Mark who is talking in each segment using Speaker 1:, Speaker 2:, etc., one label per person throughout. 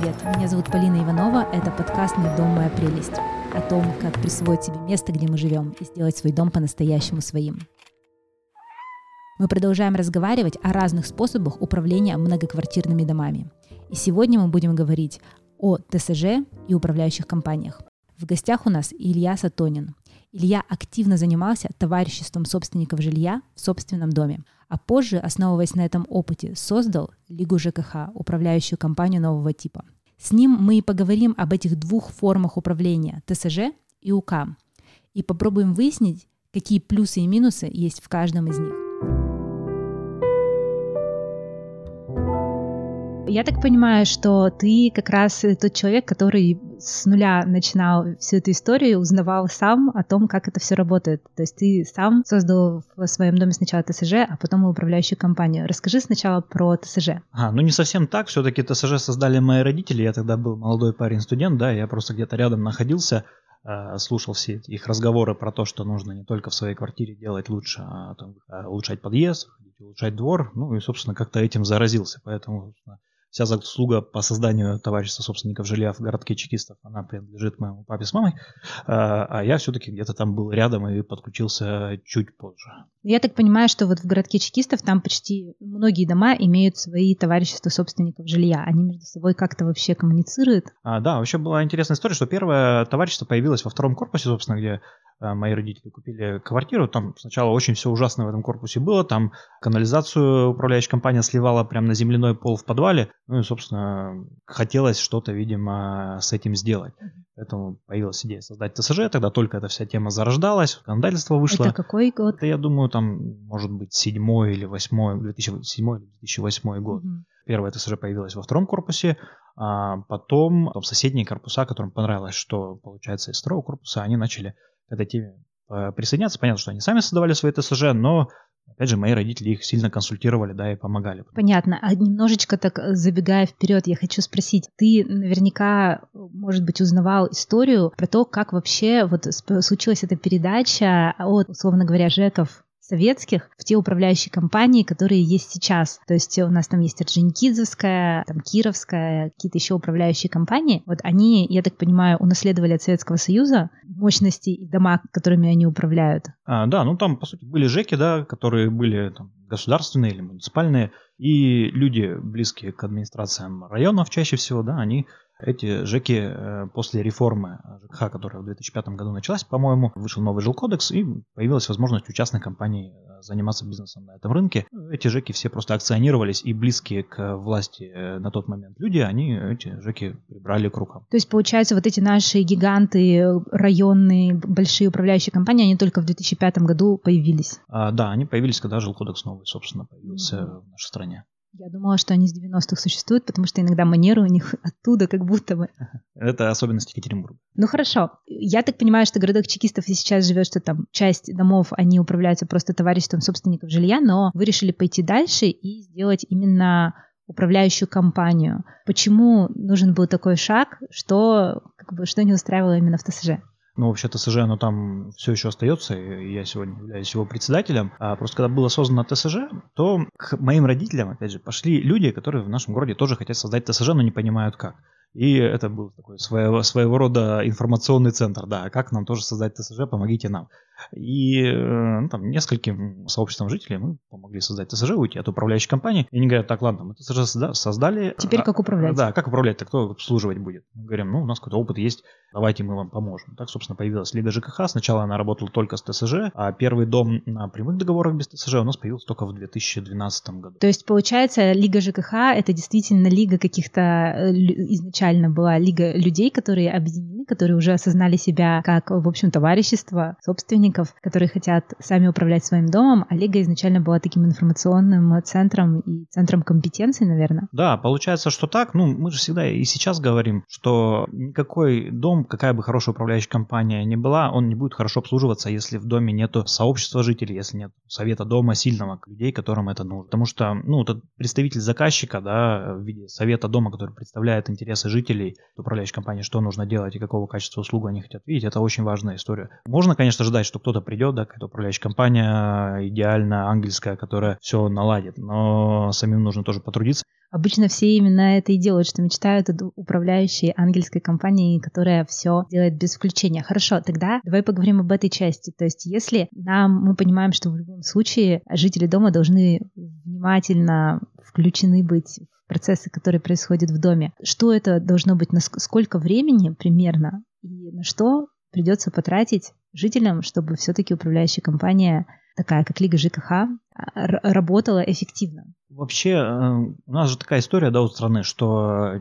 Speaker 1: привет! Меня зовут Полина Иванова. Это подкаст «Мой дом, моя прелесть» о том, как присвоить себе место, где мы живем, и сделать свой дом по-настоящему своим. Мы продолжаем разговаривать о разных способах управления многоквартирными домами. И сегодня мы будем говорить о ТСЖ и управляющих компаниях. В гостях у нас Илья Сатонин. Илья активно занимался товариществом собственников жилья в собственном доме – а позже, основываясь на этом опыте, создал Лигу ЖКХ, управляющую компанию нового типа. С ним мы и поговорим об этих двух формах управления – ТСЖ и УК, и попробуем выяснить, какие плюсы и минусы есть в каждом из них. Я так понимаю, что ты как раз тот человек, который с нуля начинал всю эту историю, узнавал сам о том, как это все работает. То есть ты сам создал в своем доме сначала ТСЖ, а потом управляющую компанию. Расскажи сначала про ТСЖ.
Speaker 2: А, ну не совсем так. Все-таки ТСЖ создали мои родители. Я тогда был молодой парень-студент, да, я просто где-то рядом находился э, слушал все их разговоры про то, что нужно не только в своей квартире делать лучше, а там, э, улучшать подъезд, улучшать двор. Ну и, собственно, как-то этим заразился. Поэтому, вся заслуга по созданию товарищества собственников жилья в городке чекистов, она принадлежит моему папе с мамой, а, а я все-таки где-то там был рядом и подключился чуть позже.
Speaker 1: Я так понимаю, что вот в городке чекистов там почти многие дома имеют свои товарищества собственников жилья. Они между собой как-то вообще коммуницируют?
Speaker 2: А, да, вообще была интересная история, что первое товарищество появилось во втором корпусе, собственно, где мои родители купили квартиру, там сначала очень все ужасно в этом корпусе было, там канализацию управляющая компания сливала прямо на земляной пол в подвале, ну и, собственно, хотелось что-то, видимо, с этим сделать. Поэтому появилась идея создать ТСЖ, тогда только эта вся тема зарождалась, законодательство вышло.
Speaker 1: Это какой год?
Speaker 2: Это, я думаю, там, может быть, седьмой или восьмой, 2007 или 2008 год. Угу. Первое ТСЖ появилось во втором корпусе, а потом, потом соседние корпуса, которым понравилось, что получается из второго корпуса, они начали к этой теме э, присоединяться. Понятно, что они сами создавали свои ТСЖ, но Опять же, мои родители их сильно консультировали, да, и помогали.
Speaker 1: Понятно. А немножечко так э, забегая вперед, я хочу спросить, ты наверняка, может быть, узнавал историю про то, как вообще вот случилась эта передача от, условно говоря, ЖЭКов советских в те управляющие компании, которые есть сейчас. То есть у нас там есть Орджоникидзевская, там Кировская, какие-то еще управляющие компании. Вот они, я так понимаю, унаследовали от Советского Союза мощности и дома, которыми они управляют.
Speaker 2: А, да, ну там, по сути, были ЖЭКи, да, которые были там, государственные или муниципальные, и люди, близкие к администрациям районов чаще всего, да, они эти ЖЭКи э, после реформы ЖКХ, которая в 2005 году началась, по-моему, вышел новый жилкодекс и появилась возможность у частных компаний э, заниматься бизнесом на этом рынке. Эти ЖЭКи все просто акционировались и близкие к власти э, на тот момент люди, они эти ЖЭКи прибрали к рукам.
Speaker 1: То есть, получается, вот эти наши гиганты, районные, большие управляющие компании, они только в 2005 году появились?
Speaker 2: А, да, они появились, когда жилкодекс новый, собственно, появился mm-hmm. в нашей стране.
Speaker 1: Я думала, что они с 90-х существуют, потому что иногда манеры у них оттуда как будто бы.
Speaker 2: Это особенность Екатеринбурга.
Speaker 1: Ну хорошо. Я так понимаю, что городок чекистов и сейчас живет, что там часть домов, они управляются просто товариществом собственников жилья, но вы решили пойти дальше и сделать именно управляющую компанию. Почему нужен был такой шаг? Что, как бы, что не устраивало именно в ТСЖ?
Speaker 2: Ну, вообще ТСЖ, оно там все еще остается, и я сегодня являюсь его председателем. А просто когда было создано ТСЖ, то к моим родителям, опять же, пошли люди, которые в нашем городе тоже хотят создать ТСЖ, но не понимают как. И это был такой своего, своего рода информационный центр, да, как нам тоже создать ТСЖ, помогите нам. И э, ну, там, нескольким сообществам жителей мы помогли создать ТСЖ, уйти от управляющей компании. И они говорят, так, ладно, мы ТСЖ создали.
Speaker 1: Теперь как управлять?
Speaker 2: Да, как управлять-то, кто обслуживать будет? Мы говорим, ну, у нас какой-то опыт есть, давайте мы вам поможем. Так, собственно, появилась Лига ЖКХ. Сначала она работала только с ТСЖ, а первый дом на прямых договорах без ТСЖ у нас появился только в 2012 году.
Speaker 1: То есть, получается, Лига ЖКХ — это действительно лига каких-то... Э, изначально была лига людей, которые объединены, которые уже осознали себя как, в общем, товарищество собственников, которые хотят сами управлять своим домом, а Лига изначально была таким информационным центром и центром компетенций, наверное.
Speaker 2: Да, получается, что так. Ну, мы же всегда и сейчас говорим, что никакой дом, какая бы хорошая управляющая компания ни была, он не будет хорошо обслуживаться, если в доме нету сообщества жителей, если нет совета дома сильного, людей, которым это нужно. Потому что, ну, этот представитель заказчика, да, в виде совета дома, который представляет интересы жителей управляющей компании, что нужно делать и какого качества услугу они хотят видеть, это очень важная история. Можно, конечно, ждать, что кто-то придет, да, какая-то управляющая компания идеальная, ангельская, которая все наладит, но самим нужно тоже потрудиться.
Speaker 1: Обычно все именно это и делают, что мечтают о управляющей ангельской компании, которая все делает без включения. Хорошо, тогда давай поговорим об этой части. То есть если нам мы понимаем, что в любом случае жители дома должны внимательно включены быть процессы, которые происходят в доме, что это должно быть, на сколько времени примерно? И на что придется потратить жителям, чтобы все-таки управляющая компания такая, как Лига ЖКХ, а, работала эффективно.
Speaker 2: Вообще, э, у нас же такая история, да, у страны, что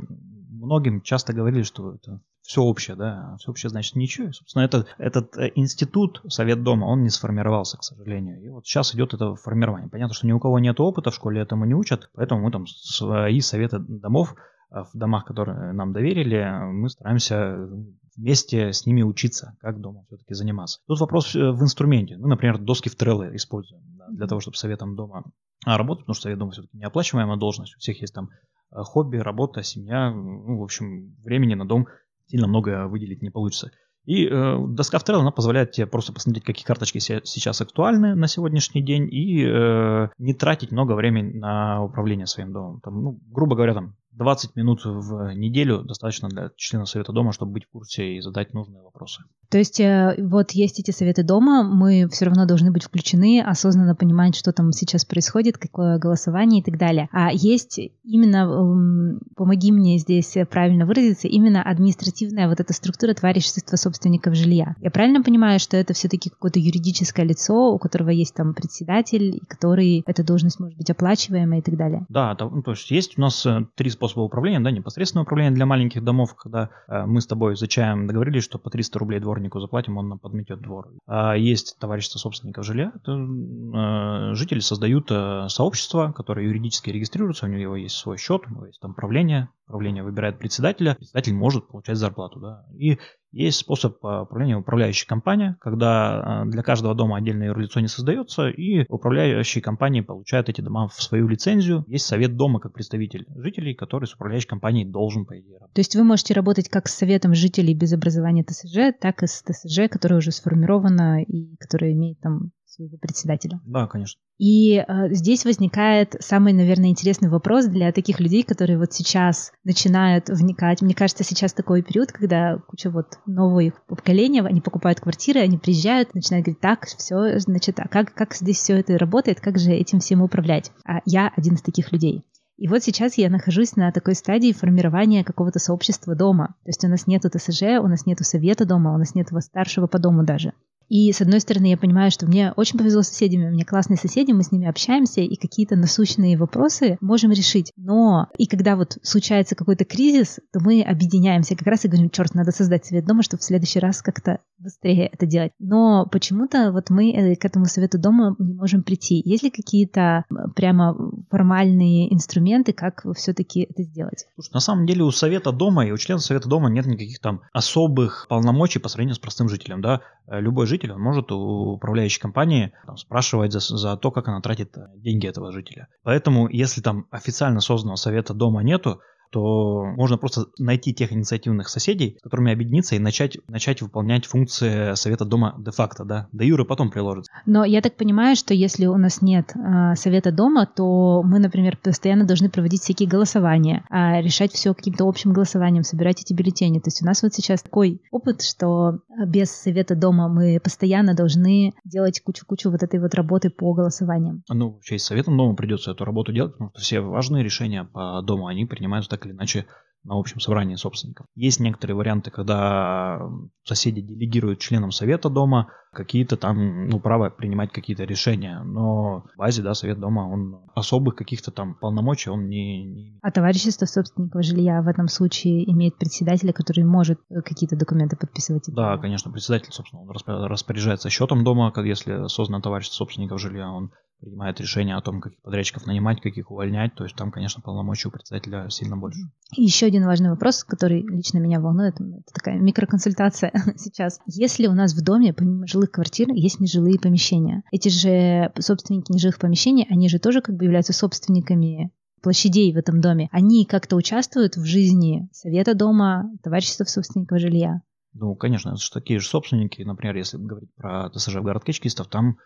Speaker 2: многим часто говорили, что это все общее, да, все общее значит ничего. И, собственно, этот, этот э, институт, Совет Дома, он не сформировался, к сожалению. И вот сейчас идет это формирование. Понятно, что ни у кого нет опыта, в школе этому не учат, поэтому мы там свои советы домов э, в домах, которые нам доверили, мы стараемся вместе с ними учиться, как дома все-таки заниматься. Тут вопрос э, в инструменте. Мы, например, доски в Trello используем да, для того, чтобы советом дома а, работать, потому что совет дома все-таки неоплачиваемая должность. У всех есть там хобби, работа, семья. Ну, в общем, времени на дом сильно много выделить не получится. И э, доска в Trello, она позволяет тебе просто посмотреть, какие карточки сейчас актуальны на сегодняшний день и э, не тратить много времени на управление своим домом. Там, ну, грубо говоря, там 20 минут в неделю достаточно для члена совета дома, чтобы быть в курсе и задать нужные вопросы.
Speaker 1: То есть э, вот есть эти советы дома, мы все равно должны быть включены, осознанно понимать, что там сейчас происходит, какое голосование и так далее. А есть именно, помоги мне здесь правильно выразиться, именно административная вот эта структура товарищества собственников жилья. Я правильно понимаю, что это все-таки какое-то юридическое лицо, у которого есть там председатель, который эта должность может быть оплачиваемая и так далее?
Speaker 2: Да, то, ну, то есть есть у нас э, три способа управления, да, непосредственное управление для маленьких домов, когда э, мы с тобой за договорились, что по 300 рублей двор дворнику заплатим, он нам подметет двор. А есть товарищество собственников жилья. Это, э, жители создают э, сообщество, которое юридически регистрируется, у него есть свой счет, у него есть там правление, правление выбирает председателя, председатель может получать зарплату. Да. И есть способ управления управляющей компанией, когда э, для каждого дома отдельное юрлицо не создается, и управляющие компании получают эти дома в свою лицензию. Есть совет дома как представитель жителей, который с управляющей компанией должен, по идее,
Speaker 1: работать. То есть вы можете работать как с советом жителей без образования ТСЖ, так и с ТСЖ, которая уже сформирована и которая имеет там своего председателя.
Speaker 2: Да, конечно.
Speaker 1: И э, здесь возникает самый, наверное, интересный вопрос для таких людей, которые вот сейчас начинают вникать. Мне кажется, сейчас такой период, когда куча вот новых поколения, они покупают квартиры, они приезжают, начинают говорить, так, все, значит, а как, как здесь все это работает, как же этим всем управлять? А я один из таких людей. И вот сейчас я нахожусь на такой стадии формирования какого-то сообщества дома. То есть у нас нету ТСЖ, у нас нету совета дома, у нас нет старшего по дому даже. И, с одной стороны, я понимаю, что мне очень повезло с соседями, у меня классные соседи, мы с ними общаемся, и какие-то насущные вопросы можем решить. Но и когда вот случается какой-то кризис, то мы объединяемся как раз и говорим, черт, надо создать совет дома, чтобы в следующий раз как-то быстрее это делать. Но почему-то вот мы э, к этому совету дома не можем прийти. Есть ли какие-то прямо формальные инструменты, как все-таки это сделать?
Speaker 2: Слушай, на самом деле у совета дома и у членов совета дома нет никаких там особых полномочий по сравнению с простым жителем, да. Э, любой житель он может у управляющей компании там, спрашивать за, за то, как она тратит э, деньги этого жителя. Поэтому, если там официально созданного совета дома нету, то можно просто найти тех инициативных соседей, с которыми объединиться и начать, начать выполнять функции совета дома де-факто, да. До юры потом приложится.
Speaker 1: Но я так понимаю, что если у нас нет э, совета дома, то мы, например, постоянно должны проводить всякие голосования, э, решать все каким-то общим голосованием, собирать эти бюллетени. То есть у нас вот сейчас такой опыт, что без совета дома мы постоянно должны делать кучу-кучу вот этой вот работы по голосованиям.
Speaker 2: Ну, вообще и с советом дома придется эту работу делать, потому что все важные решения по дому, они принимаются так или иначе на общем собрании собственников. Есть некоторые варианты, когда соседи делегируют членам совета дома какие-то там, ну, право принимать какие-то решения, но в базе, да, совет дома, он особых каких-то там полномочий он не, не.
Speaker 1: А товарищество собственников жилья в этом случае имеет председателя, который может какие-то документы подписывать?
Speaker 2: Да, конечно, председатель, собственно, он распоряжается счетом дома, если создано товарищество собственников жилья, он принимает решение о том, каких подрядчиков нанимать, каких увольнять. То есть там, конечно, полномочий у председателя сильно больше.
Speaker 1: еще один важный вопрос, который лично меня волнует, это такая микроконсультация сейчас. Если у нас в доме, помимо жилых квартир, есть нежилые помещения, эти же собственники нежилых помещений, они же тоже как бы являются собственниками площадей в этом доме, они как-то участвуют в жизни совета дома, товарищества собственников жилья?
Speaker 2: Ну, конечно, это же такие же собственники. Например, если говорить про ТСЖ в городке чекистов, там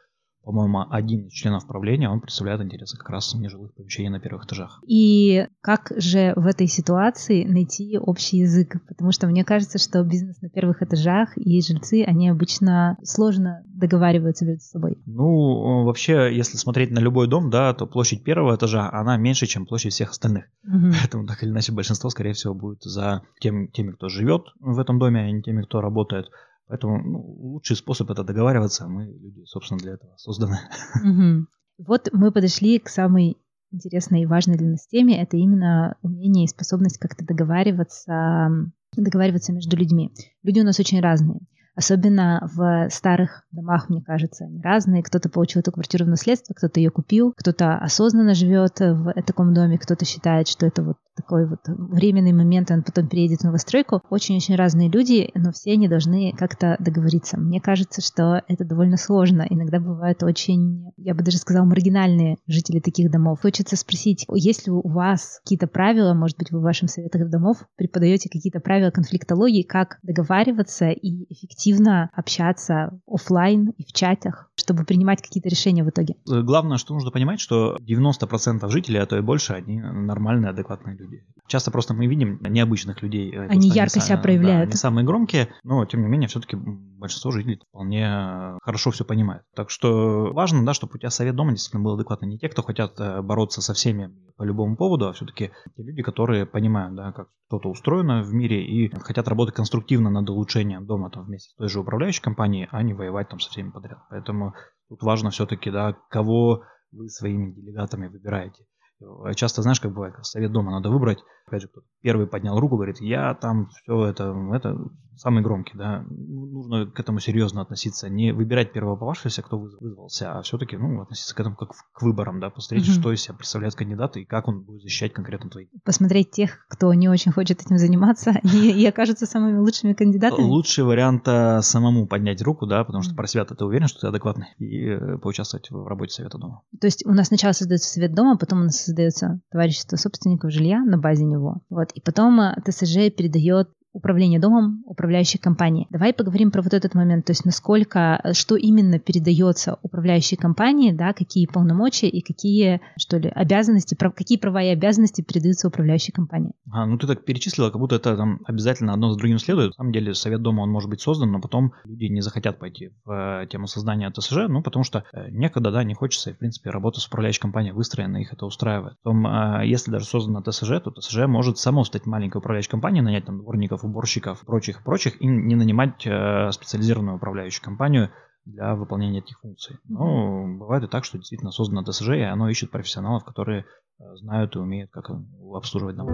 Speaker 2: по-моему, один из членов правления, он представляет интересы как раз нежилых помещений на первых этажах.
Speaker 1: И как же в этой ситуации найти общий язык? Потому что мне кажется, что бизнес на первых этажах и жильцы, они обычно сложно договариваются между собой.
Speaker 2: Ну, вообще, если смотреть на любой дом, да, то площадь первого этажа, она меньше, чем площадь всех остальных. Угу. Поэтому, так или иначе, большинство, скорее всего, будет за тем, теми, кто живет в этом доме, а не теми, кто работает. Поэтому ну, лучший способ это договариваться. Мы люди, собственно, для этого созданы.
Speaker 1: Угу. Вот мы подошли к самой интересной и важной для нас теме. Это именно умение и способность как-то договариваться, договариваться между людьми. Люди у нас очень разные. Особенно в старых домах, мне кажется, они разные. Кто-то получил эту квартиру в наследство, кто-то ее купил, кто-то осознанно живет в таком доме, кто-то считает, что это вот такой вот временный момент, он потом переедет в новостройку. Очень-очень разные люди, но все они должны как-то договориться. Мне кажется, что это довольно сложно. Иногда бывают очень, я бы даже сказала, маргинальные жители таких домов. Хочется спросить, есть ли у вас какие-то правила, может быть, вы в вашем советах домов преподаете какие-то правила конфликтологии, как договариваться и эффективно общаться офлайн и в чатах, чтобы принимать какие-то решения в итоге?
Speaker 2: Главное, что нужно понимать, что 90% жителей, а то и больше, они нормальные, адекватные люди люди. Часто просто мы видим необычных людей.
Speaker 1: Э, они ярко себя проявляют. Да,
Speaker 2: не самые громкие, но тем не менее все-таки большинство жителей вполне хорошо все понимают. Так что важно, да, чтобы у тебя совет дома действительно был адекватный. Не те, кто хотят э, бороться со всеми по любому поводу, а все-таки те люди, которые понимают, да, как что-то устроено в мире и хотят работать конструктивно над улучшением дома там, вместе с той же управляющей компанией, а не воевать там со всеми подряд. Поэтому тут важно все-таки, да, кого вы своими делегатами выбираете. Э, часто, знаешь, как бывает, совет дома надо выбрать. Опять же, кто первый поднял руку, говорит, я там все это, это самый громкий, да. Ну, нужно к этому серьезно относиться. Не выбирать первого попавшегося, кто вызвался, а все-таки, ну, относиться к этому как к выборам, да, посмотреть, угу. что из себя представляет кандидат и как он будет защищать конкретно твои.
Speaker 1: Посмотреть тех, кто не очень хочет этим заниматься и, и окажутся самыми лучшими кандидатами.
Speaker 2: Лучший вариант а, самому поднять руку, да, потому что про себя ты уверен, что ты адекватный, и э, поучаствовать в работе совета дома.
Speaker 1: То есть у нас сначала создается совет дома, потом у нас создается товарищество собственников жилья на базе него. Вот. И потом э, ТСЖ передает управление домом управляющей компании. Давай поговорим про вот этот момент, то есть насколько, э, что именно передается управляющей компании, да, какие полномочия и какие, что ли, обязанности, прав, какие права и обязанности передаются управляющей компании.
Speaker 2: А, ну ты так перечислила, как будто это там обязательно одно с другим следует. На самом деле совет дома, он может быть создан, но потом люди не захотят пойти в э, тему создания ТСЖ, ну потому что э, некогда, да, не хочется, и в принципе работа с управляющей компанией выстроена, их это устраивает. Потом, если даже создана ТСЖ, то ТСЖ может само стать маленькой управляющей компанией, нанять там дворников, менеджеров, уборщиков, прочих, прочих, и не нанимать э, специализированную управляющую компанию для выполнения этих функций. Но бывает и так, что действительно создано ТСЖ, и оно ищет профессионалов, которые э, знают и умеют, как обслуживать дом.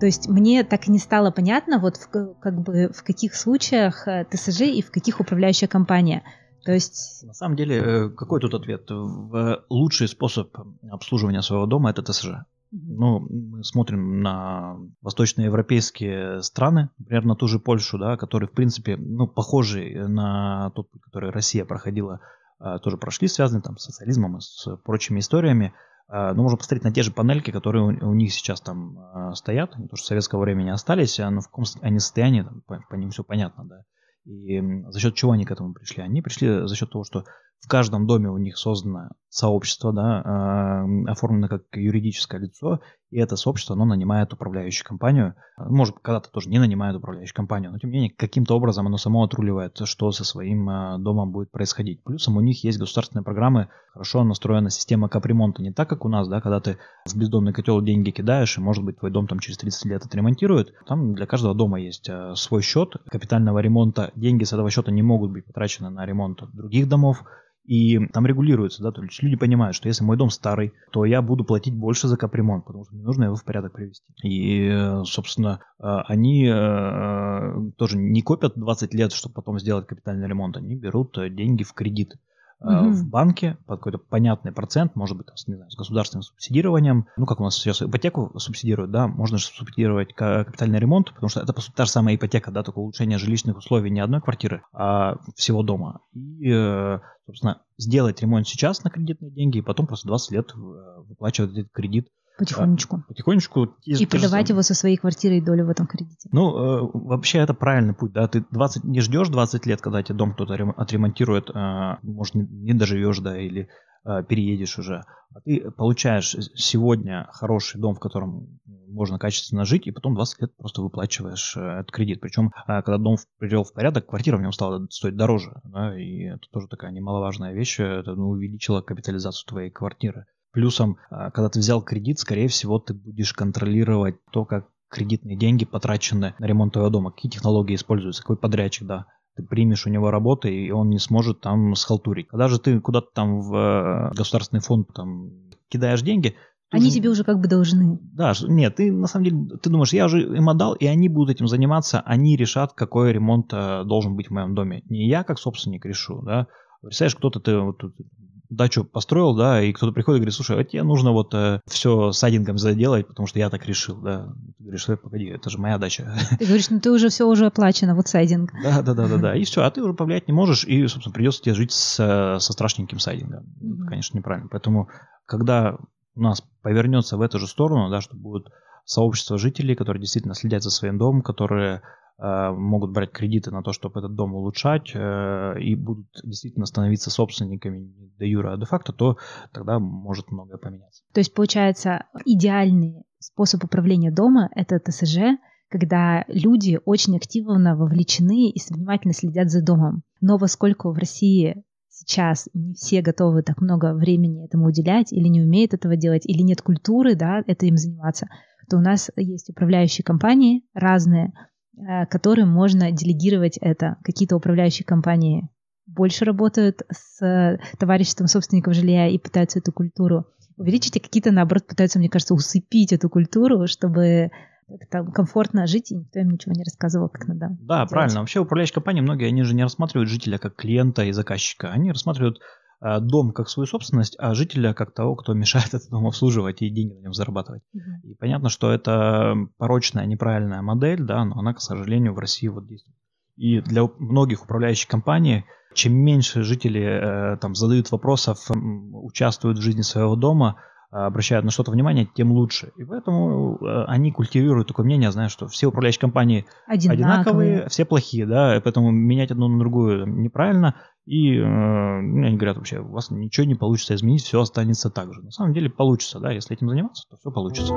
Speaker 1: То есть мне так и не стало понятно, вот в, как бы в каких случаях э, ТСЖ и в каких управляющая компания. То есть...
Speaker 2: На самом деле, какой тут ответ? Лучший способ обслуживания своего дома – это ТСЖ. Ну, мы смотрим на восточноевропейские страны, например, на ту же Польшу, да, которые, в принципе, ну, похожи на тот который Россия проходила, а, тоже прошли, связаны там с социализмом и с прочими историями. А, но можно посмотреть на те же панельки, которые у, них сейчас там а, стоят, они тоже советского времени остались, но в каком они состоянии, там, по, по ним все понятно, да. И за счет чего они к этому пришли? Они пришли за счет того, что в каждом доме у них создано сообщество, да, э, оформлено как юридическое лицо, и это сообщество, оно нанимает управляющую компанию. Может, когда-то тоже не нанимает управляющую компанию, но тем не менее, каким-то образом оно само отруливает, что со своим э, домом будет происходить. Плюсом у них есть государственные программы, хорошо настроена система капремонта. Не так, как у нас, да, когда ты в бездомный котел деньги кидаешь, и, может быть, твой дом там через 30 лет отремонтируют. Там для каждого дома есть э, свой счет капитального ремонта. Деньги с этого счета не могут быть потрачены на ремонт других домов. И там регулируется, да, то есть люди понимают, что если мой дом старый, то я буду платить больше за капремонт, потому что мне нужно его в порядок привести. И, собственно, э, они э, тоже не копят 20 лет, чтобы потом сделать капитальный ремонт, они берут деньги в кредит угу. в банке под какой-то понятный процент, может быть, не знаю, с государственным субсидированием. Ну, как у нас сейчас ипотеку субсидируют, да, можно же субсидировать капитальный ремонт, потому что это, по сути, та же самая ипотека, да, только улучшение жилищных условий не одной квартиры, а всего дома. И, э, собственно, сделать ремонт сейчас на кредитные деньги, и потом просто 20 лет э, выплачивать этот кредит
Speaker 1: Потихонечку.
Speaker 2: Потихонечку.
Speaker 1: И, и продавать его со своей квартирой долю в этом кредите.
Speaker 2: Ну, э, вообще это правильный путь, да. Ты 20, не ждешь 20 лет, когда тебе дом кто-то отремонтирует, э, может, не, не доживешь, да, или э, переедешь уже. А ты получаешь сегодня хороший дом, в котором можно качественно жить, и потом 20 лет просто выплачиваешь э, этот кредит. Причем, э, когда дом привел в порядок, квартира в нем стала стоить дороже. Да, и это тоже такая немаловажная вещь. Это ну, увеличило капитализацию твоей квартиры. Плюсом, а, когда ты взял кредит, скорее всего, ты будешь контролировать то, как кредитные деньги потрачены на ремонт твоего дома, какие технологии используются, какой подрядчик, да. Ты примешь у него работы, и он не сможет там схалтурить. Когда же ты куда-то там в э, государственный фонд там кидаешь деньги,
Speaker 1: они уже... тебе уже как бы должны.
Speaker 2: Да, нет, ты на самом деле, ты думаешь, я уже им отдал, и они будут этим заниматься, они решат, какой ремонт э, должен быть в моем доме. Не я как собственник решу, да. Представляешь, кто-то ты вот, дачу построил, да, и кто-то приходит и говорит, слушай, а тебе нужно вот э, все сайдингом заделать, потому что я так решил, да. Ты говоришь, погоди, это же моя дача.
Speaker 1: Ты говоришь, ну ты уже все уже оплачено, вот сайдинг.
Speaker 2: Да, да, да, да, да. И все, а ты уже повлиять не можешь, и, собственно, придется тебе жить с, со страшненьким сайдингом. Mm-hmm. конечно, неправильно. Поэтому, когда у нас повернется в эту же сторону, да, что будет сообщество жителей, которые действительно следят за своим домом, которые Э, могут брать кредиты на то, чтобы этот дом улучшать, э, и будут действительно становиться собственниками не де юра, а де факто, то тогда может многое поменяться.
Speaker 1: То есть, получается, идеальный способ управления дома – это ТСЖ, когда люди очень активно вовлечены и внимательно следят за домом. Но поскольку в России сейчас не все готовы так много времени этому уделять, или не умеют этого делать, или нет культуры, да, это им заниматься, то у нас есть управляющие компании разные, Э, которым можно делегировать это. Какие-то управляющие компании больше работают с товариществом собственников жилья и пытаются эту культуру увеличить, и какие-то, наоборот, пытаются, мне кажется, усыпить эту культуру, чтобы там комфортно жить, и никто им ничего не рассказывал, как надо.
Speaker 2: Да, делать. правильно. Вообще управляющие компании, многие, они же не рассматривают жителя как клиента и заказчика. Они рассматривают Э, дом как свою собственность, а жителя как того, кто мешает этот дом обслуживать и деньги на нем зарабатывать. Mm-hmm. И понятно, что это порочная, неправильная модель, да, но она, к сожалению, в России вот действует. И для многих управляющих компаний, чем меньше жители э, там задают вопросов, участвуют в жизни своего дома, а, обращают на что-то внимание, тем лучше. И поэтому э, они культивируют такое мнение, зная, что все управляющие компании одинаковые, одинаковые все плохие, да, и поэтому менять одну на другую неправильно. И э, они говорят вообще, у вас ничего не получится изменить, все останется так же. На самом деле получится, да, если этим заниматься, то все получится.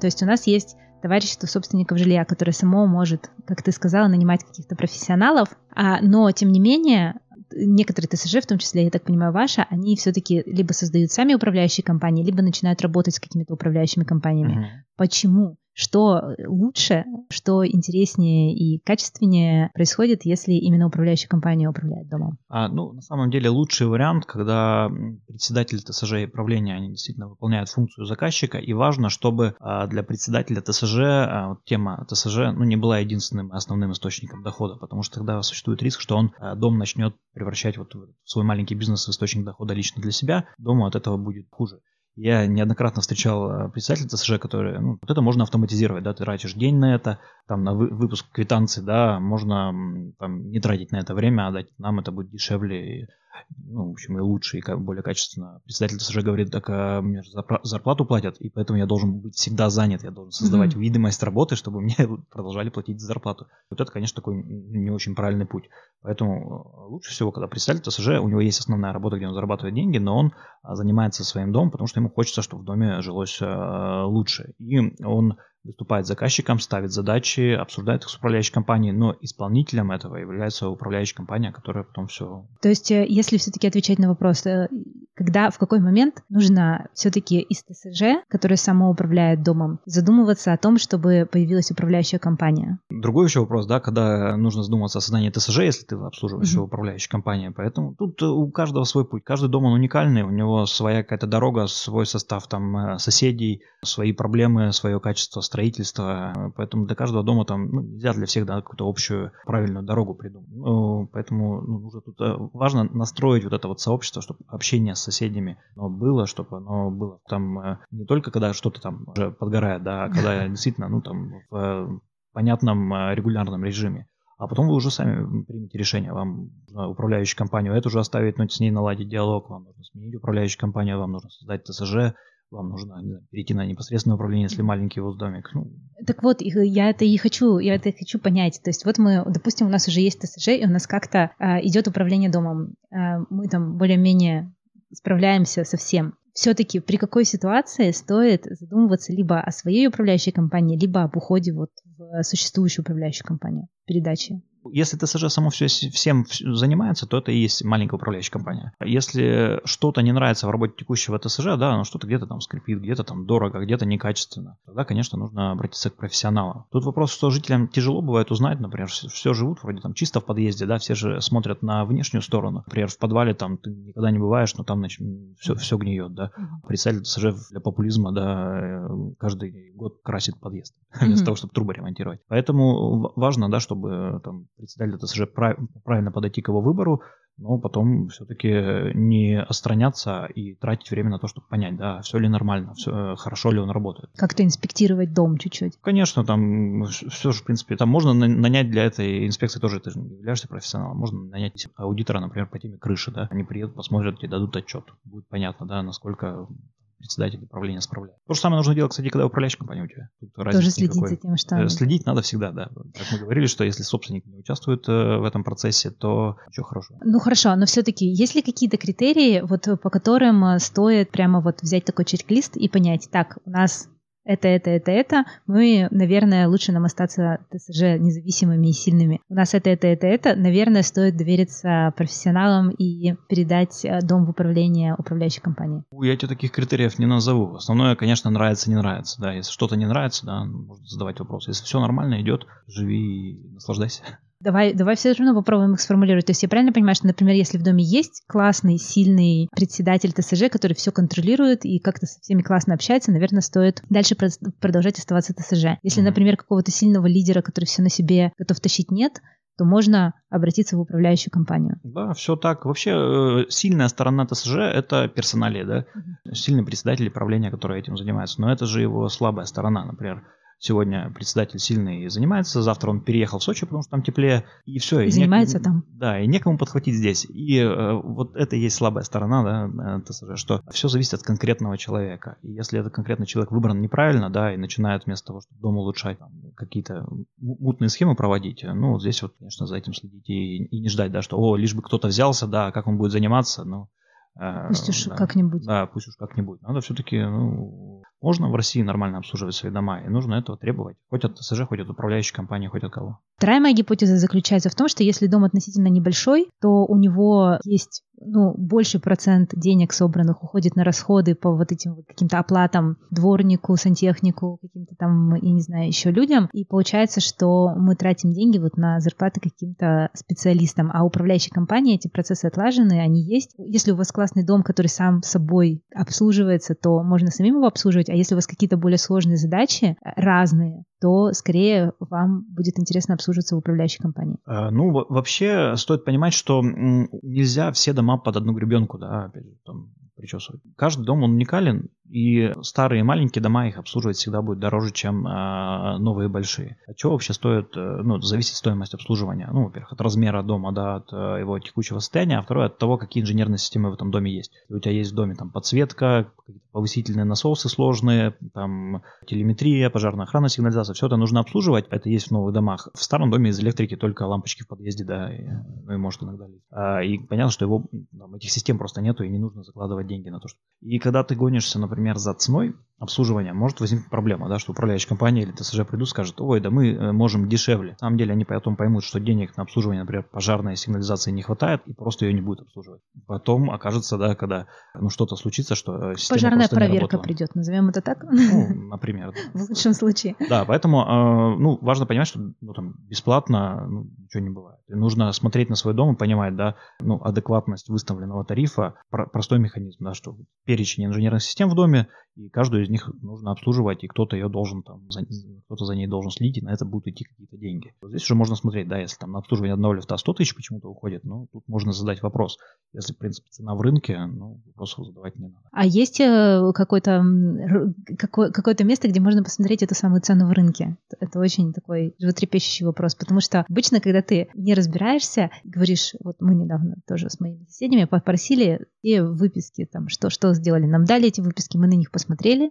Speaker 1: То есть у нас есть товарищество собственников жилья, которое само может, как ты сказала, нанимать каких-то профессионалов, а, но тем не менее некоторые ТСЖ, в том числе, я так понимаю, ваша, они все-таки либо создают сами управляющие компании, либо начинают работать с какими-то управляющими компаниями. Uh-huh. Почему? Что лучше, что интереснее и качественнее происходит, если именно управляющая компания управляет домом?
Speaker 2: А, ну, на самом деле, лучший вариант, когда председатель ТСЖ и правления, они действительно выполняют функцию заказчика, и важно, чтобы а, для председателя ТСЖ а, тема ТСЖ ну, не была единственным основным источником дохода, потому что тогда существует риск, что он а, дом начнет превращать вот в свой маленький бизнес в источник дохода лично для себя, дому от этого будет хуже. Я неоднократно встречал э, представителей ТСЖ, которые, ну, вот это можно автоматизировать, да, ты тратишь день на это, там, на выпуск квитанции, да, можно там не тратить на это время, а дать нам это будет дешевле, ну, в общем, и лучше, и более качественно. Председатель ТСЖ говорит, так а мне же зарплату платят, и поэтому я должен быть всегда занят, я должен создавать mm-hmm. видимость работы, чтобы мне продолжали платить зарплату. Вот это, конечно, такой не очень правильный путь. Поэтому э, лучше всего, когда представитель ТСЖ, у него есть основная работа, где он зарабатывает деньги, но он а, занимается своим домом, потому что ему хочется, чтобы в доме жилось э, лучше. И он выступает заказчиком, ставит задачи, обсуждает их с управляющей компанией, но исполнителем этого является управляющая компания, которая потом все...
Speaker 1: То есть, э, если все-таки отвечать на вопрос, э, когда, в какой момент нужно все-таки из ТСЖ, которая само управляет домом, задумываться о том, чтобы появилась управляющая компания?
Speaker 2: Другой еще вопрос, да, когда нужно задуматься о создании ТСЖ, если ты обслуживаешь mm-hmm. управляющую компанию. Поэтому тут у каждого свой путь. Каждый дом он уникальный, у него своя какая-то дорога, свой состав там э, соседей, свои проблемы, свое качество строительства. Поэтому для каждого дома там ну, нельзя для всех да, какую-то общую правильную дорогу придумать. Ну, поэтому ну, нужно тут э, важно настроить вот это вот сообщество, чтобы общение с соседями оно было, чтобы оно было там э, не только когда что-то там уже подгорает, да, а когда действительно, ну там в э, понятном регулярном режиме. А потом вы уже сами примете решение. Вам нужно управляющую компанию эту же оставить, но с ней наладить диалог. Вам нужно сменить управляющую компанию, вам нужно создать ТСЖ, вам нужно знаю, перейти на непосредственное управление, если маленький у вас домик. Ну.
Speaker 1: Так вот, я это и хочу, я это хочу понять. То есть вот мы, допустим, у нас уже есть ТСЖ, и у нас как-то э, идет управление домом. Э, мы там более-менее справляемся со всем. Все-таки при какой ситуации стоит задумываться либо о своей управляющей компании, либо об уходе вот в существующую управляющую компанию передачи?
Speaker 2: Если ТСЖ само все, всем занимается, то это и есть маленькая управляющая компания. Если что-то не нравится в работе текущего ТСЖ, да, ну что-то где-то там скрипит, где-то там дорого, где-то некачественно, тогда, конечно, нужно обратиться к профессионалам. Тут вопрос, что жителям тяжело бывает узнать, например, все живут вроде там чисто в подъезде, да, все же смотрят на внешнюю сторону. Например, в подвале там ты никогда не бываешь, но там значит, все, все гниет, да. Представитель ТСЖ для популизма, да, э, каждый год красит подъезд вместо того, чтобы трубы ремонтировать. Поэтому важно, да, чтобы там председатель ТСЖ правильно подойти к его выбору, но потом все-таки не остраняться и тратить время на то, чтобы понять, да, все ли нормально, все, хорошо ли он работает.
Speaker 1: Как-то инспектировать дом чуть-чуть.
Speaker 2: Конечно, там все же, в принципе, там можно нанять для этой инспекции тоже, ты же не являешься профессионалом, можно нанять аудитора, например, по теме крыши, да, они приедут, посмотрят и дадут отчет. Будет понятно, да, насколько председатель управления справляет. То же самое нужно делать, кстати, когда управляющая компания у тебя.
Speaker 1: Тут Тоже следить никакой. за тем, что...
Speaker 2: Э, следить надо всегда, да. Как мы говорили, что если собственник не участвует э, в этом процессе, то ничего хорошего.
Speaker 1: Ну хорошо, но все-таки есть ли какие-то критерии, вот по которым э, стоит прямо вот взять такой чек-лист и понять, так, у нас это, это, это, это, мы, наверное, лучше нам остаться ТСЖ независимыми и сильными. У нас это, это, это, это, наверное, стоит довериться профессионалам и передать э, дом в управление управляющей компании.
Speaker 2: Я тебе таких критериев не назову. Основное, конечно, нравится, не нравится. Да, если что-то не нравится, да, можно задавать вопрос. Если все нормально идет, живи и наслаждайся.
Speaker 1: Давай, давай все равно попробуем их сформулировать. То есть я правильно понимаю, что, например, если в доме есть классный, сильный председатель ТСЖ, который все контролирует и как-то со всеми классно общается, наверное, стоит дальше продолжать оставаться ТСЖ. Если, например, какого-то сильного лидера, который все на себе готов тащить, нет, то можно обратиться в управляющую компанию.
Speaker 2: Да, все так. Вообще э, сильная сторона ТСЖ – это персоналия, да? Угу. Сильный председатель правления, который этим занимается. Но это же его слабая сторона, например сегодня председатель сильный занимается, завтра он переехал в Сочи, потому что там теплее, и все.
Speaker 1: И, и занимается не, там.
Speaker 2: Да, и некому подхватить здесь. И э, вот это и есть слабая сторона, да, ТСЖ, что все зависит от конкретного человека. И если этот конкретный человек выбран неправильно, да, и начинает вместо того, чтобы дом улучшать, какие-то мутные схемы проводить, ну, вот здесь вот, конечно, за этим следить и, и не ждать, да, что, о, лишь бы кто-то взялся, да, как он будет заниматься, ну,
Speaker 1: Пусть уж да, как-нибудь.
Speaker 2: Да, пусть уж как-нибудь. Надо все-таки ну, можно в России нормально обслуживать свои дома, и нужно этого требовать. Хоть от ТСЖ, хоть от управляющей компании, хоть от кого.
Speaker 1: Вторая моя гипотеза заключается в том, что если дом относительно небольшой, то у него есть ну, больший процент денег собранных уходит на расходы по вот этим вот каким-то оплатам дворнику, сантехнику, каким-то там, я не знаю, еще людям. И получается, что мы тратим деньги вот на зарплаты каким-то специалистам, а управляющей компании эти процессы отлажены, они есть. Если у вас классный дом, который сам собой обслуживается, то можно самим его обслуживать, а если у вас какие-то более сложные задачи, э, разные, то скорее вам будет интересно обслуживаться в управляющей компании.
Speaker 2: А, ну, вообще стоит понимать, что нельзя все дома под одну гребенку, да, опять же, там, причесывать. Каждый дом, он уникален, и старые маленькие дома их обслуживать всегда будет дороже, чем э, новые большие. От чего вообще стоит, э, ну, зависит стоимость обслуживания? Ну, во-первых, от размера дома, да, от э, его текущего состояния, а второе от того, какие инженерные системы в этом доме есть. Если у тебя есть в доме там подсветка, повысительные насосы сложные, там телеметрия, пожарная охрана, сигнализация, все это нужно обслуживать, это есть в новых домах. В старом доме из электрики только лампочки в подъезде, да, и, ну и может иногда. А, и понятно, что его, там, этих систем просто нету, и не нужно закладывать деньги на то, что... И когда ты гонишься, например, за ценой обслуживания может возникнуть проблема, да, что управляющая компания или ТСЖ придут скажут, ой, да мы э, можем дешевле. На самом деле они потом поймут, что денег на обслуживание, например, пожарной сигнализации не хватает, и просто ее не будет обслуживать. Потом окажется, да, когда ну, что-то случится, что
Speaker 1: э, система Пожарная проверка придет, назовем это так?
Speaker 2: Ну, например.
Speaker 1: В лучшем случае.
Speaker 2: Да, поэтому, э, ну, важно понимать, что ну, там, бесплатно ну, ничего не бывает. И нужно смотреть на свой дом и понимать, да, ну, адекватность выставленного тарифа, простой механизм, да, что перечень инженерных систем в доме, и каждую из них нужно обслуживать, и кто-то ее должен там, кто-то за ней должен следить, и на это будут идти какие-то деньги. Здесь уже можно смотреть, да, если там на обслуживание одного лифта 100 тысяч почему-то уходит, ну, тут можно задать вопрос. Если, в принципе, цена в рынке, ну, вопросов задавать не надо.
Speaker 1: А есть э, какое-то какое, какое-то место, где можно посмотреть эту самую цену в рынке? Это очень такой животрепещущий вопрос, потому что обычно, когда ты не разбираешься, говоришь, вот мы недавно тоже с моими соседями попросили И выписки, там, что, что сделали. Нам дали эти выписки, мы на них посмотрели, посмотрели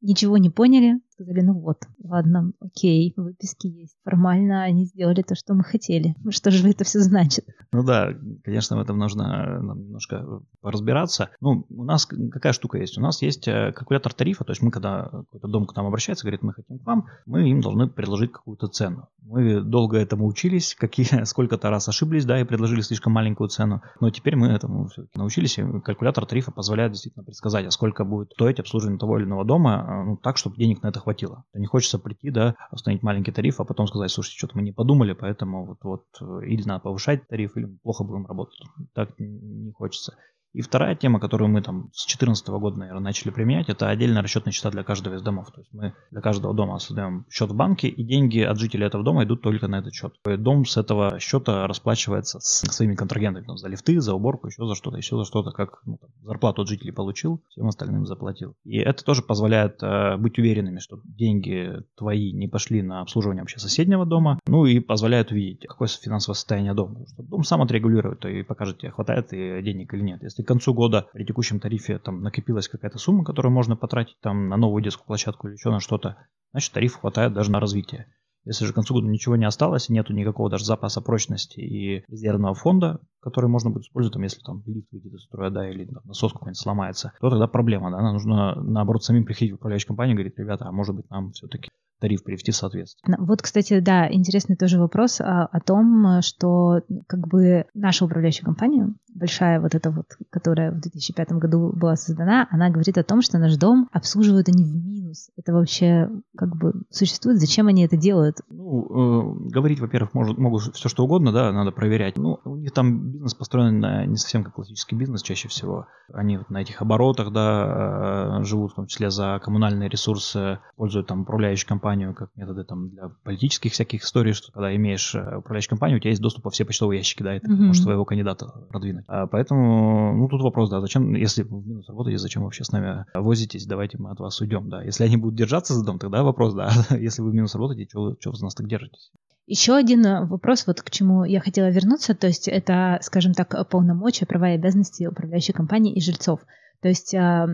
Speaker 1: ничего не поняли, сказали, ну вот, ладно, окей, выписки есть. Формально они сделали то, что мы хотели. Что же это все значит?
Speaker 2: Ну да, конечно, в этом нужно нам немножко разбираться. Ну, у нас какая штука есть? У нас есть э, калькулятор тарифа, то есть мы, когда какой-то дом к нам обращается, говорит, мы хотим к вам, мы им должны предложить какую-то цену. Мы долго этому учились, какие, сколько-то раз ошиблись, да, и предложили слишком маленькую цену, но теперь мы этому все-таки научились, и калькулятор тарифа позволяет действительно предсказать, а сколько будет стоить обслуживание того или иного дома, ну, так, чтобы денег на это хватило. Не хочется прийти, да, установить маленький тариф, а потом сказать, слушайте, что-то мы не подумали, поэтому вот, вот э, или надо повышать тариф, или плохо будем работать. Так не хочется. И вторая тема, которую мы там с 2014 года, наверное, начали применять, это отдельная расчетная счета для каждого из домов. То есть мы для каждого дома создаем счет в банке, и деньги от жителей этого дома идут только на этот счет. Дом с этого счета расплачивается с своими контрагентами там, за лифты, за уборку, еще за что-то, еще за что-то, как ну, там, зарплату от жителей получил, всем остальным заплатил. И это тоже позволяет э, быть уверенными, что деньги твои не пошли на обслуживание вообще соседнего дома, ну и позволяет увидеть, какое финансовое состояние дома. Что дом сам отрегулирует и покажет тебе, хватает и денег или нет. Если если к концу года при текущем тарифе там накопилась какая-то сумма, которую можно потратить там на новую детскую площадку или еще на что-то, значит тариф хватает даже на развитие. Если же к концу года ничего не осталось, нету никакого даже запаса прочности и резервного фонда, который можно будет использовать, там, если там лифт выйдет из строя, да, или там, насос какой-нибудь сломается, то тогда проблема, да, нам нужно, наоборот, самим приходить в управляющую компанию и говорить, ребята, а может быть нам все-таки тариф привести в соответствие.
Speaker 1: Вот, кстати, да, интересный тоже вопрос о, о том, что как бы наша управляющая компания, большая вот эта вот, которая в 2005 году была создана, она говорит о том, что наш дом обслуживают они в минус. Это вообще как бы существует? Зачем они это делают?
Speaker 2: Ну, э, говорить, во-первых, может, могут все что угодно, да, надо проверять. Ну, у них там бизнес построен на, не совсем как классический бизнес чаще всего. Они вот на этих оборотах, да, э, живут в том числе за коммунальные ресурсы, пользуют там компании компанию как методы там для политических всяких историй, что когда имеешь э, управляющую компанию, у тебя есть доступ во все почтовые ящики, да, и ты mm-hmm. можешь своего кандидата продвинуть. А поэтому, ну, тут вопрос, да, зачем, если в минус работаете, зачем вообще с нами возитесь, давайте мы от вас уйдем, да. Если они будут держаться за дом, тогда вопрос, да, если вы в минус работаете, что вы за нас так держитесь?
Speaker 1: Еще один э, вопрос, вот к чему я хотела вернуться, то есть это, скажем так, полномочия, права и обязанности управляющей компании и жильцов. То есть а,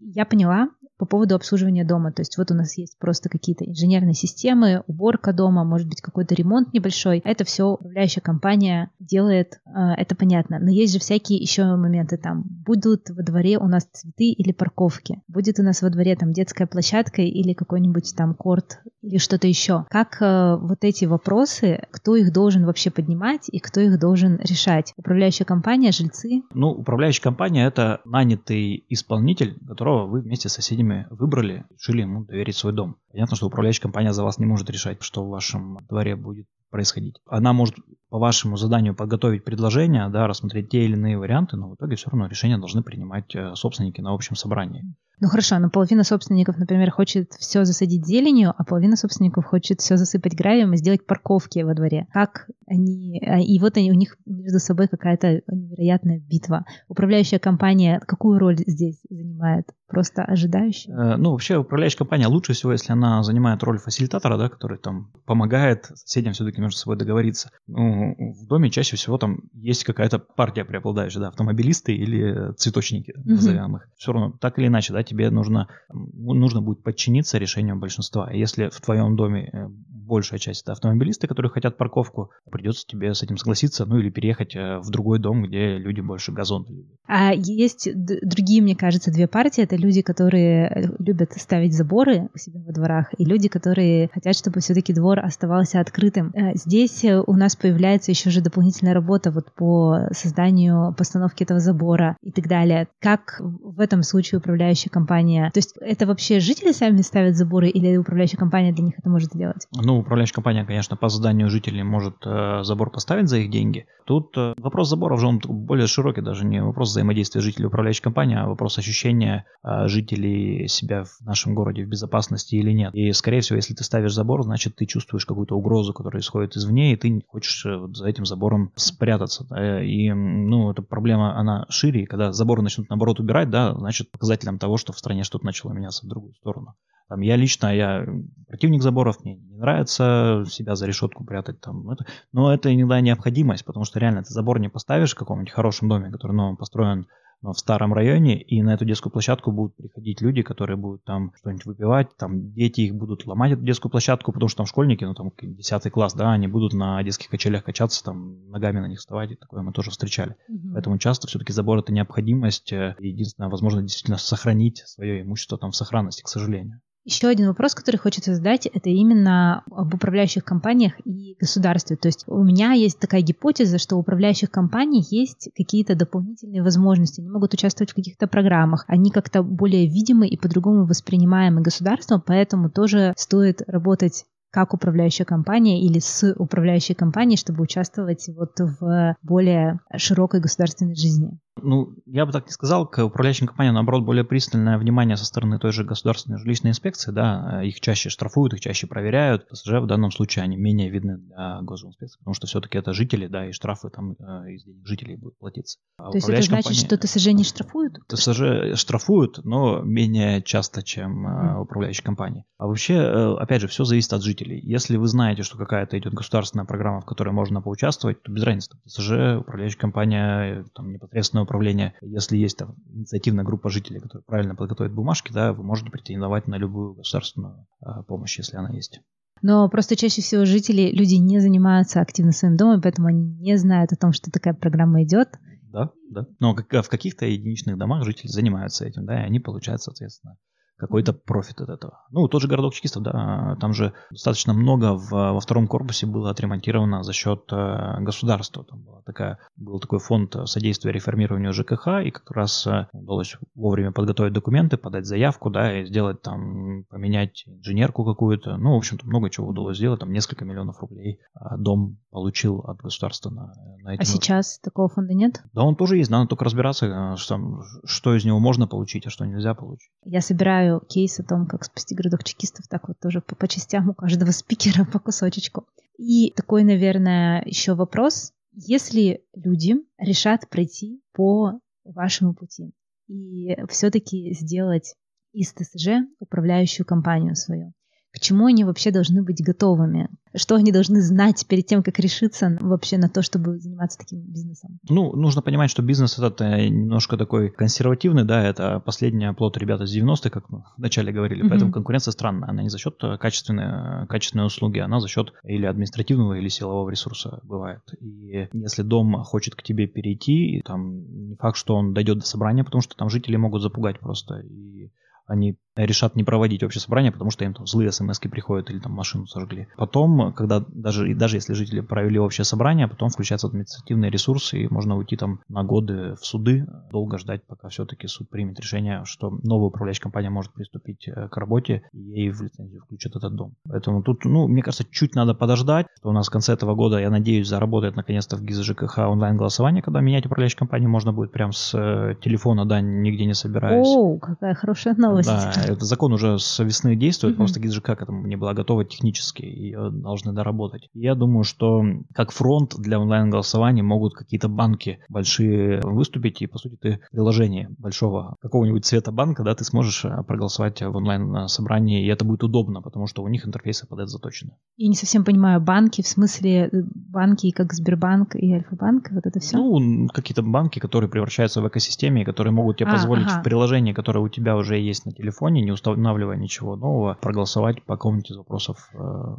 Speaker 1: я поняла, по поводу обслуживания дома. То есть вот у нас есть просто какие-то инженерные системы, уборка дома, может быть какой-то ремонт небольшой. Это все управляющая компания делает, а, это понятно. Но есть же всякие еще моменты там. Будут во дворе у нас цветы или парковки. Будет у нас во дворе там детская площадка или какой-нибудь там корт или что-то еще. Как э, вот эти вопросы, кто их должен вообще поднимать и кто их должен решать? Управляющая компания, жильцы?
Speaker 2: Ну, управляющая компания это нанятый исполнитель, которого вы вместе с соседями выбрали, решили ему доверить свой дом. Понятно, что управляющая компания за вас не может решать, что в вашем дворе будет происходить. Она может по вашему заданию подготовить предложение, да, рассмотреть те или иные варианты, но в итоге все равно решение должны принимать э, собственники на общем собрании.
Speaker 1: Ну хорошо, но половина собственников, например, хочет все засадить зеленью, а половина собственников хочет все засыпать гравием и сделать парковки во дворе. Как они... А, и вот они, у них между собой какая-то невероятная битва. Управляющая компания какую роль здесь занимает? Просто ожидающая?
Speaker 2: Э, ну, вообще, управляющая компания лучше всего, если она занимает роль фасилитатора, да, который там помогает соседям все-таки между собой договориться. Ну, в доме чаще всего там есть какая-то партия преобладающая, да, автомобилисты или цветочники, назовем их. Все равно, так или иначе, да, тебе нужно, нужно будет подчиниться решению большинства. Если в твоем доме э, большая часть это автомобилисты, которые хотят парковку, придется тебе с этим согласиться, ну или переехать э, в другой дом, где люди больше газон.
Speaker 1: А есть другие, мне кажется, две партии. Это люди, которые э, любят ставить заборы у себя во дворах, и люди, которые хотят, чтобы все-таки двор оставался открытым. Здесь у нас появляется еще же дополнительная работа вот по созданию постановки этого забора и так далее. Как в этом случае управляющая компания? То есть это вообще жители сами ставят заборы или управляющая компания для них это может сделать?
Speaker 2: Ну, управляющая компания, конечно, по заданию жителей может э, забор поставить за их деньги. Тут э, вопрос заборов же он более широкий, даже не вопрос взаимодействия жителей управляющей компании, а вопрос ощущения э, жителей себя в нашем городе в безопасности или нет. И, скорее всего, если ты ставишь забор, значит, ты чувствуешь какую-то угрозу, которая исходит извне, и ты хочешь э, за этим забором спрятаться. Да? И, ну, эта проблема, она шире, и когда заборы начнут, наоборот, убирать, да, значит, показателем того, что в стране что-то начало меняться в другую сторону. Там, я лично, я противник заборов, мне не нравится себя за решетку прятать. Там, это, но это иногда необходимость, потому что реально ты забор не поставишь в каком-нибудь хорошем доме, который новым построен в старом районе, и на эту детскую площадку будут приходить люди, которые будут там что-нибудь выпивать, там дети их будут ломать эту детскую площадку, потому что там школьники, ну там 10 класс, да, они будут на детских качелях качаться, там ногами на них вставать, и такое мы тоже встречали. Угу. Поэтому часто все-таки забор это необходимость, э, единственное, возможно, действительно сохранить свое имущество там в сохранности, к сожалению.
Speaker 1: Еще один вопрос, который хочется задать, это именно об управляющих компаниях и государстве. То есть у меня есть такая гипотеза, что у управляющих компаний есть какие-то дополнительные возможности. Они могут участвовать в каких-то программах. Они как-то более видимы и по-другому воспринимаемы государством, поэтому тоже стоит работать как управляющая компания или с управляющей компанией, чтобы участвовать вот в более широкой государственной жизни.
Speaker 2: Ну, я бы так не сказал, к управляющим компаниям, наоборот, более пристальное внимание со стороны той же государственной жилищной инспекции, да, их чаще штрафуют, их чаще проверяют, ПСЖ в данном случае они менее видны для госинспекции, потому что все-таки это жители, да, и штрафы там э, из денег жителей будут платиться.
Speaker 1: А То есть это значит, компания... что ТСЖ не штрафуют?
Speaker 2: ТСЖ штрафуют, но менее часто, чем mm. управляющие компании. А вообще, э, опять же, все зависит от жителей. Если вы знаете, что какая-то идет государственная программа, в которой можно поучаствовать, то без разницы. ТСЖ, управляющая компания, там непосредственно управления. Если есть там инициативная группа жителей, которые правильно подготовят бумажки, да, вы можете претендовать на любую государственную а, помощь, если она есть.
Speaker 1: Но просто чаще всего жители, люди не занимаются активно своим домом, поэтому они не знают о том, что такая программа идет.
Speaker 2: Да, да. Но в каких-то единичных домах жители занимаются этим, да, и они получают, соответственно, какой-то профит от этого. Ну, тот же городок чекистов, да, там же достаточно много в, во втором корпусе было отремонтировано за счет э, государства. Там была такая, был такой фонд содействия реформированию ЖКХ, и как раз э, удалось вовремя подготовить документы, подать заявку, да, и сделать там, поменять инженерку какую-то. Ну, в общем-то, много чего удалось сделать, там несколько миллионов рублей а дом получил от государства на, на
Speaker 1: эти... А сейчас такого фонда нет?
Speaker 2: Да, он тоже есть, надо только разбираться, э, что, что из него можно получить, а что нельзя получить.
Speaker 1: Я собираю читаю кейс о том, как спасти городок чекистов, так вот тоже по, по частям у каждого спикера по кусочечку. И такой, наверное, еще вопрос. Если люди решат пройти по вашему пути и все-таки сделать из ТСЖ управляющую компанию свою, к чему они вообще должны быть готовыми? Что они должны знать перед тем, как решиться вообще на то, чтобы заниматься таким бизнесом?
Speaker 2: Ну, нужно понимать, что бизнес этот э, немножко такой консервативный, да, это последний оплот ребята с 90-х, как мы вначале говорили, mm-hmm. поэтому конкуренция странная. Она не за счет э, качественной, э, качественной услуги, она за счет или административного, или силового ресурса бывает. И если дом хочет к тебе перейти, там не факт, что он дойдет до собрания, потому что там жители могут запугать просто. И они решат не проводить общее собрание, потому что им там злые смс приходят или там машину сожгли. Потом, когда даже, даже если жители провели общее собрание, потом включаются административные ресурсы, и можно уйти там на годы в суды, долго ждать, пока все-таки суд примет решение, что новая управляющая компания может приступить э, к работе, и ей в лицензию включат этот дом. Поэтому тут, ну, мне кажется, чуть надо подождать, что у нас в конце этого года, я надеюсь, заработает наконец-то в ГИЗ ЖКХ онлайн-голосование, когда менять управляющую компанию можно будет прям с э, телефона, да, нигде не собираясь.
Speaker 1: О, какая хорошая новость.
Speaker 2: Да, это закон уже с весны действует, mm-hmm. просто ГИСЖК к этому не была готова технически, ее должны доработать. Я думаю, что как фронт для онлайн-голосования могут какие-то банки большие выступить, и, по сути, ты приложение большого какого-нибудь цвета банка, да, ты сможешь э, проголосовать в онлайн-собрании, и это будет удобно, потому что у них интерфейсы под это заточены.
Speaker 1: Я не совсем понимаю, банки, в смысле э, банки как Сбербанк и Альфа-банк, вот это все?
Speaker 2: Ну, какие-то банки, которые превращаются в экосистеме, которые могут тебе а, позволить ага. в приложении, которое у тебя уже есть на телефоне, не устанавливая ничего нового, проголосовать по какому-нибудь из вопросов э,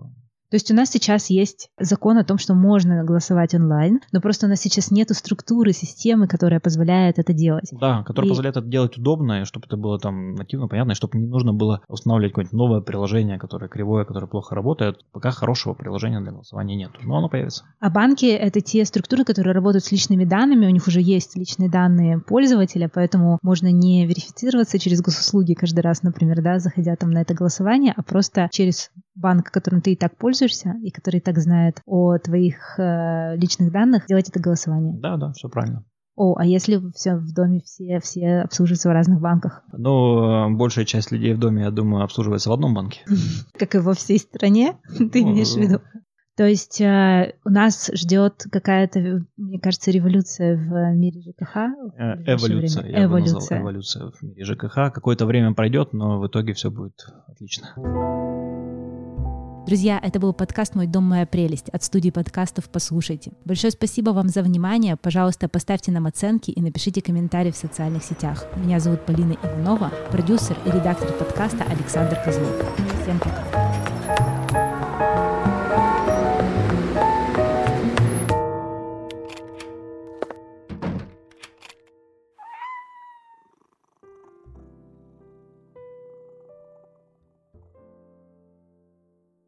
Speaker 1: то есть у нас сейчас есть закон о том, что можно голосовать онлайн, но просто у нас сейчас нет структуры, системы, которая позволяет это делать.
Speaker 2: Да, которая и... позволяет это делать удобно, и чтобы это было там нативно понятно, и чтобы не нужно было устанавливать какое-нибудь новое приложение, которое кривое, которое плохо работает. Пока хорошего приложения для голосования нет, но оно появится.
Speaker 1: А банки — это те структуры, которые работают с личными данными, у них уже есть личные данные пользователя, поэтому можно не верифицироваться через госуслуги каждый раз, например, да, заходя там на это голосование, а просто через банк, которым ты и так пользуешься, и который и так знает о твоих э, личных данных, делать это голосование.
Speaker 2: Да, да, все правильно.
Speaker 1: О, а если все в доме все, все обслуживаются в разных банках?
Speaker 2: Ну, большая часть людей в доме, я думаю, обслуживается в одном банке.
Speaker 1: Как и во всей стране, ты ну, имеешь в виду? То есть э, у нас ждет какая-то, мне кажется, революция в мире ЖКХ.
Speaker 2: Э, эволюция, я эволюция. бы назвал эволюция в мире ЖКХ. Какое-то время пройдет, но в итоге все будет отлично.
Speaker 1: Друзья, это был подкаст «Мой дом, моя прелесть» от студии подкастов «Послушайте». Большое спасибо вам за внимание. Пожалуйста, поставьте нам оценки и напишите комментарии в социальных сетях. Меня зовут Полина Иванова, продюсер и редактор подкаста Александр Козлов. Всем пока.